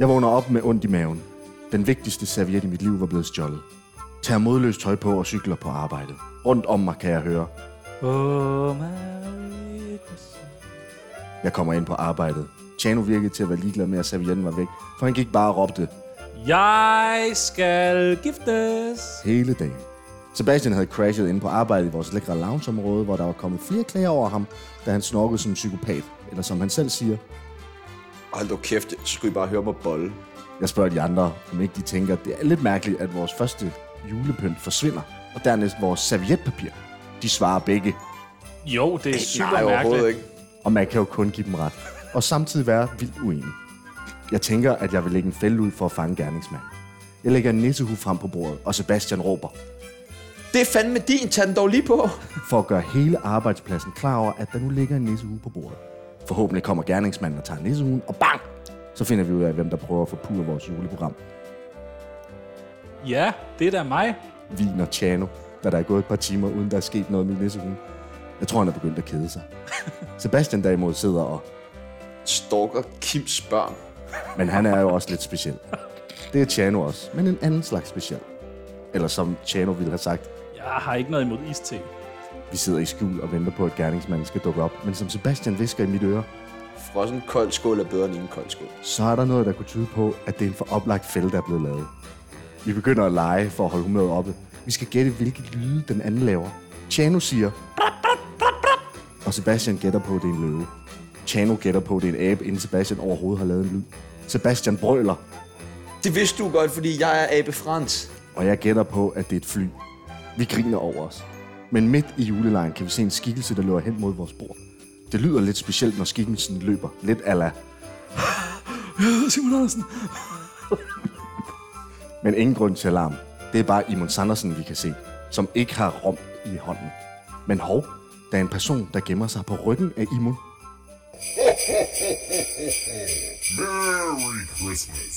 Jeg vågner op med ondt i maven. Den vigtigste serviet i mit liv var blevet stjålet. Tager modløst tøj på og cykler på arbejdet. Rundt om mig kan jeg høre. Oh. Jeg kommer ind på arbejdet. Chano virkede til at være ligeglad med, at servietten var væk, for han gik bare og råbte Jeg skal giftes. hele dagen. Sebastian havde crashet ind på arbejdet i vores lækre loungeområde, hvor der var kommet flere klager over ham, da han snorkede som en psykopat. Eller som han selv siger, Hold da kæft, så skulle I bare høre mig bolle. Jeg spørger de andre, om ikke de tænker, at det er lidt mærkeligt, at vores første julepynt forsvinder, og dernæst vores servietpapir. De svarer begge, Jo, det er super Nej, mærkeligt. ikke. og man kan jo kun give dem ret, og samtidig være vildt uenig. Jeg tænker, at jeg vil lægge en fælde ud for at fange gerningsmanden. Jeg lægger en nissehue frem på bordet, og Sebastian råber, Det er fandme din, tag den dog lige på. for at gøre hele arbejdspladsen klar over, at der nu ligger en nissehue på bordet. Forhåbentlig kommer gerningsmanden og tager nissehuen, og bang! Så finder vi ud af, hvem der prøver at forpure vores juleprogram. Ja, det er da mig. Vin og Chano, da der er gået et par timer, uden der er sket noget med nissehuen. Jeg tror, han er begyndt at kede sig. Sebastian derimod sidder og... Stalker Kims børn. Men han er jo også lidt speciel. Det er Chano også, men en anden slags speciel. Eller som Chano ville have sagt, Jeg har ikke noget imod iste. Vi sidder i skjul og venter på, at gerningsmanden skal dukke op. Men som Sebastian visker i mit øre, Frossen kold skål er bedre end ingen kold skål. så er der noget, der kunne tyde på, at det er en for oplagt fælde, der er blevet lavet. Vi begynder at lege for at holde humøret oppe. Vi skal gætte, hvilke lyde den anden laver. Chano siger... "Brap, brap, brap, brap." Og Sebastian gætter på, at det er en løve. Chano gætter på, at det er en abe, inden Sebastian overhovedet har lavet en lyd. Sebastian brøler, Det vidste du godt, fordi jeg er Abe Frans. og jeg gætter på, at det er et fly. Vi griner over os. Men midt i julelejen kan vi se en skikkelse, der løber hen mod vores bord. Det lyder lidt specielt, når skikkelsen løber. Lidt ala. Simon Andersen. Men ingen grund til alarm. Det er bare Imon Sandersen, vi kan se, som ikke har rom i hånden. Men hov, der er en person, der gemmer sig på ryggen af Imon. Merry Christmas.